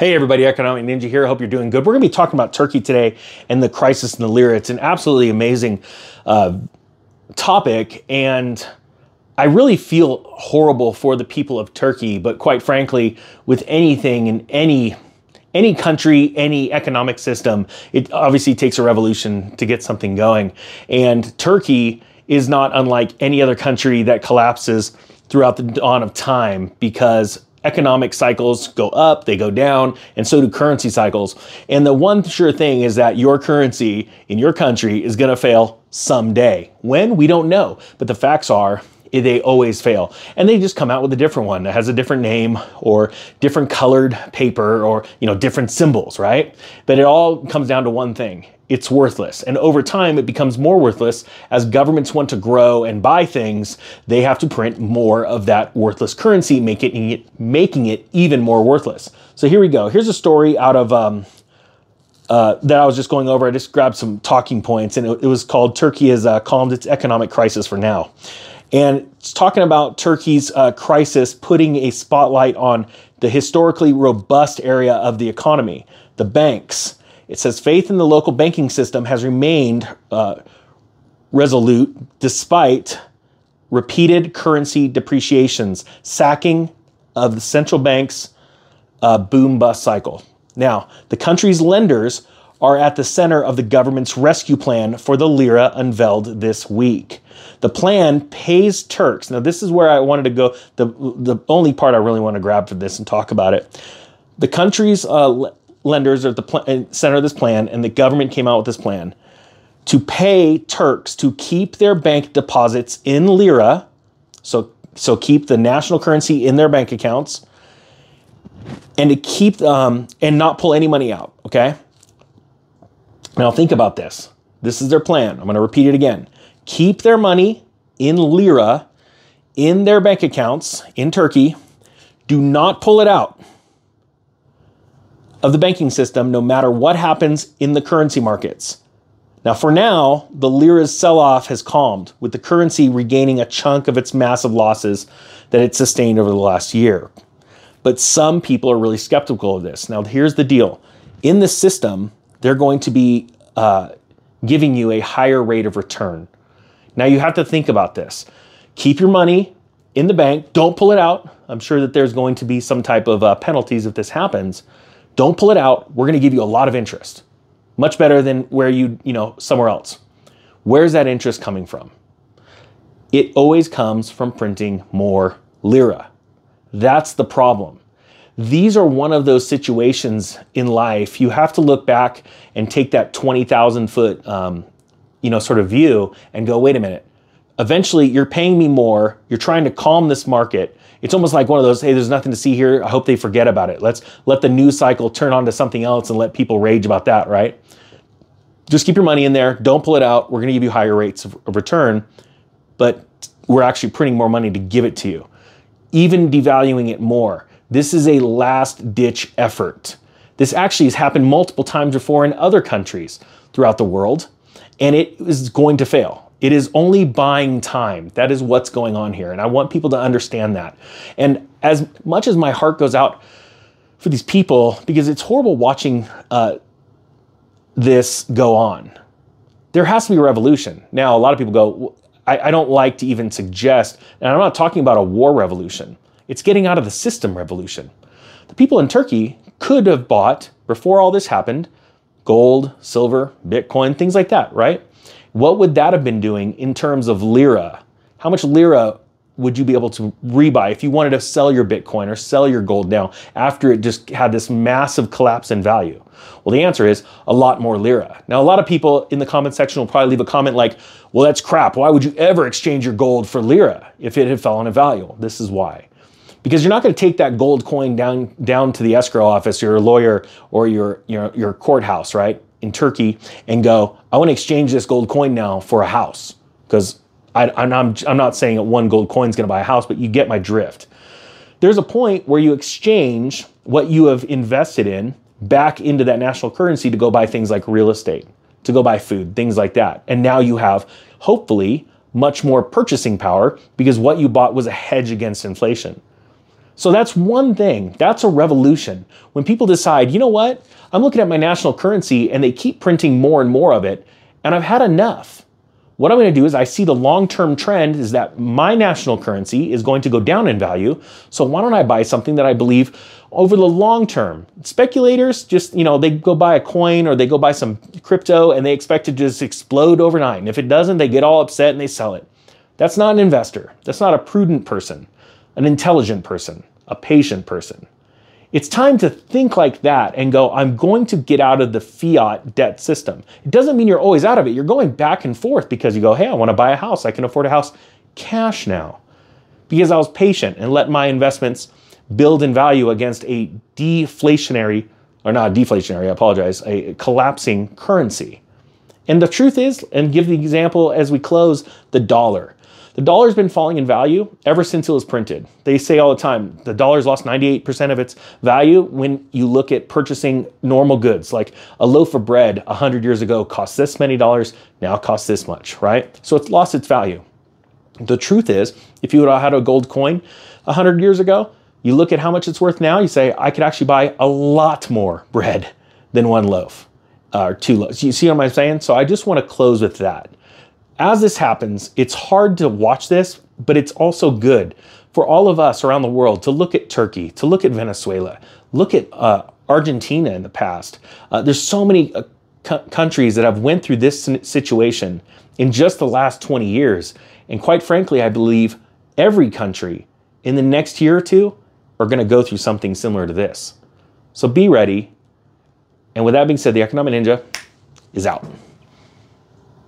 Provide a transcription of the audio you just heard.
Hey, everybody, Economic Ninja here. I Hope you're doing good. We're going to be talking about Turkey today and the crisis in the lira. It's an absolutely amazing uh, topic, and I really feel horrible for the people of Turkey. But quite frankly, with anything in any any country, any economic system, it obviously takes a revolution to get something going. And Turkey is not unlike any other country that collapses throughout the dawn of time because economic cycles go up, they go down, and so do currency cycles. And the one sure thing is that your currency in your country is going to fail someday. When? We don't know. But the facts are they always fail. And they just come out with a different one that has a different name or different colored paper or, you know, different symbols, right? But it all comes down to one thing. It's worthless. And over time, it becomes more worthless as governments want to grow and buy things. They have to print more of that worthless currency, making it, making it even more worthless. So here we go. Here's a story out of um, uh, that I was just going over. I just grabbed some talking points, and it, it was called Turkey has uh, calmed its economic crisis for now. And it's talking about Turkey's uh, crisis putting a spotlight on the historically robust area of the economy, the banks. It says faith in the local banking system has remained uh, resolute despite repeated currency depreciations, sacking of the central bank's uh, boom bust cycle. Now, the country's lenders are at the center of the government's rescue plan for the lira unveiled this week. The plan pays Turks. Now, this is where I wanted to go. The, the only part I really want to grab for this and talk about it. The country's uh, lenders are at the pl- uh, center of this plan, and the government came out with this plan to pay Turks to keep their bank deposits in lira. So, so keep the national currency in their bank accounts and to keep um, and not pull any money out. Okay. Now, think about this. This is their plan. I'm going to repeat it again. Keep their money in lira in their bank accounts in Turkey. Do not pull it out of the banking system no matter what happens in the currency markets. Now, for now, the lira's sell off has calmed, with the currency regaining a chunk of its massive losses that it sustained over the last year. But some people are really skeptical of this. Now, here's the deal in the system, they're going to be uh, giving you a higher rate of return. Now you have to think about this. Keep your money in the bank. Don't pull it out. I'm sure that there's going to be some type of uh, penalties if this happens. Don't pull it out. We're going to give you a lot of interest, much better than where you you know somewhere else. Where's that interest coming from? It always comes from printing more lira. That's the problem these are one of those situations in life you have to look back and take that 20,000 foot, um, you know, sort of view and go, wait a minute. Eventually, you're paying me more. You're trying to calm this market. It's almost like one of those, hey, there's nothing to see here. I hope they forget about it. Let's let the news cycle turn on to something else and let people rage about that, right? Just keep your money in there. Don't pull it out. We're going to give you higher rates of, of return, but we're actually printing more money to give it to you, even devaluing it more. This is a last ditch effort. This actually has happened multiple times before in other countries throughout the world, and it is going to fail. It is only buying time. That is what's going on here. And I want people to understand that. And as much as my heart goes out for these people, because it's horrible watching uh, this go on, there has to be a revolution. Now, a lot of people go, I, I don't like to even suggest, and I'm not talking about a war revolution. It's getting out of the system revolution. The people in Turkey could have bought, before all this happened, gold, silver, Bitcoin, things like that, right? What would that have been doing in terms of lira? How much lira would you be able to rebuy if you wanted to sell your Bitcoin or sell your gold now after it just had this massive collapse in value? Well, the answer is a lot more lira. Now, a lot of people in the comment section will probably leave a comment like, well, that's crap. Why would you ever exchange your gold for lira if it had fallen in value? This is why because you're not going to take that gold coin down down to the escrow office, or your lawyer or your your your courthouse, right, in Turkey, and go, I want to exchange this gold coin now for a house, because I'm I'm not saying that one gold coin is going to buy a house, but you get my drift. There's a point where you exchange what you have invested in back into that national currency to go buy things like real estate, to go buy food, things like that, and now you have hopefully much more purchasing power because what you bought was a hedge against inflation. So that's one thing. That's a revolution. When people decide, you know what? I'm looking at my national currency and they keep printing more and more of it, and I've had enough. What I'm going to do is I see the long-term trend is that my national currency is going to go down in value. So why don't I buy something that I believe over the long term? Speculators just, you know, they go buy a coin or they go buy some crypto and they expect it to just explode overnight. And if it doesn't, they get all upset and they sell it. That's not an investor. That's not a prudent person, an intelligent person, a patient person. It's time to think like that and go, I'm going to get out of the fiat debt system. It doesn't mean you're always out of it. You're going back and forth because you go, hey, I want to buy a house. I can afford a house cash now because I was patient and let my investments build in value against a deflationary, or not deflationary, I apologize, a collapsing currency. And the truth is, and give the example as we close, the dollar. The dollar's been falling in value ever since it was printed. They say all the time the dollar's lost 98% of its value when you look at purchasing normal goods. Like a loaf of bread 100 years ago cost this many dollars, now costs this much, right? So it's lost its value. The truth is, if you had a gold coin 100 years ago, you look at how much it's worth now, you say, I could actually buy a lot more bread than one loaf uh, or two loaves. You see what I'm saying? So I just want to close with that as this happens, it's hard to watch this, but it's also good for all of us around the world to look at Turkey, to look at Venezuela, look at uh, Argentina in the past. Uh, there's so many uh, countries that have went through this situation in just the last 20 years. And quite frankly, I believe every country in the next year or two are going to go through something similar to this. So be ready. And with that being said, the Economic Ninja is out.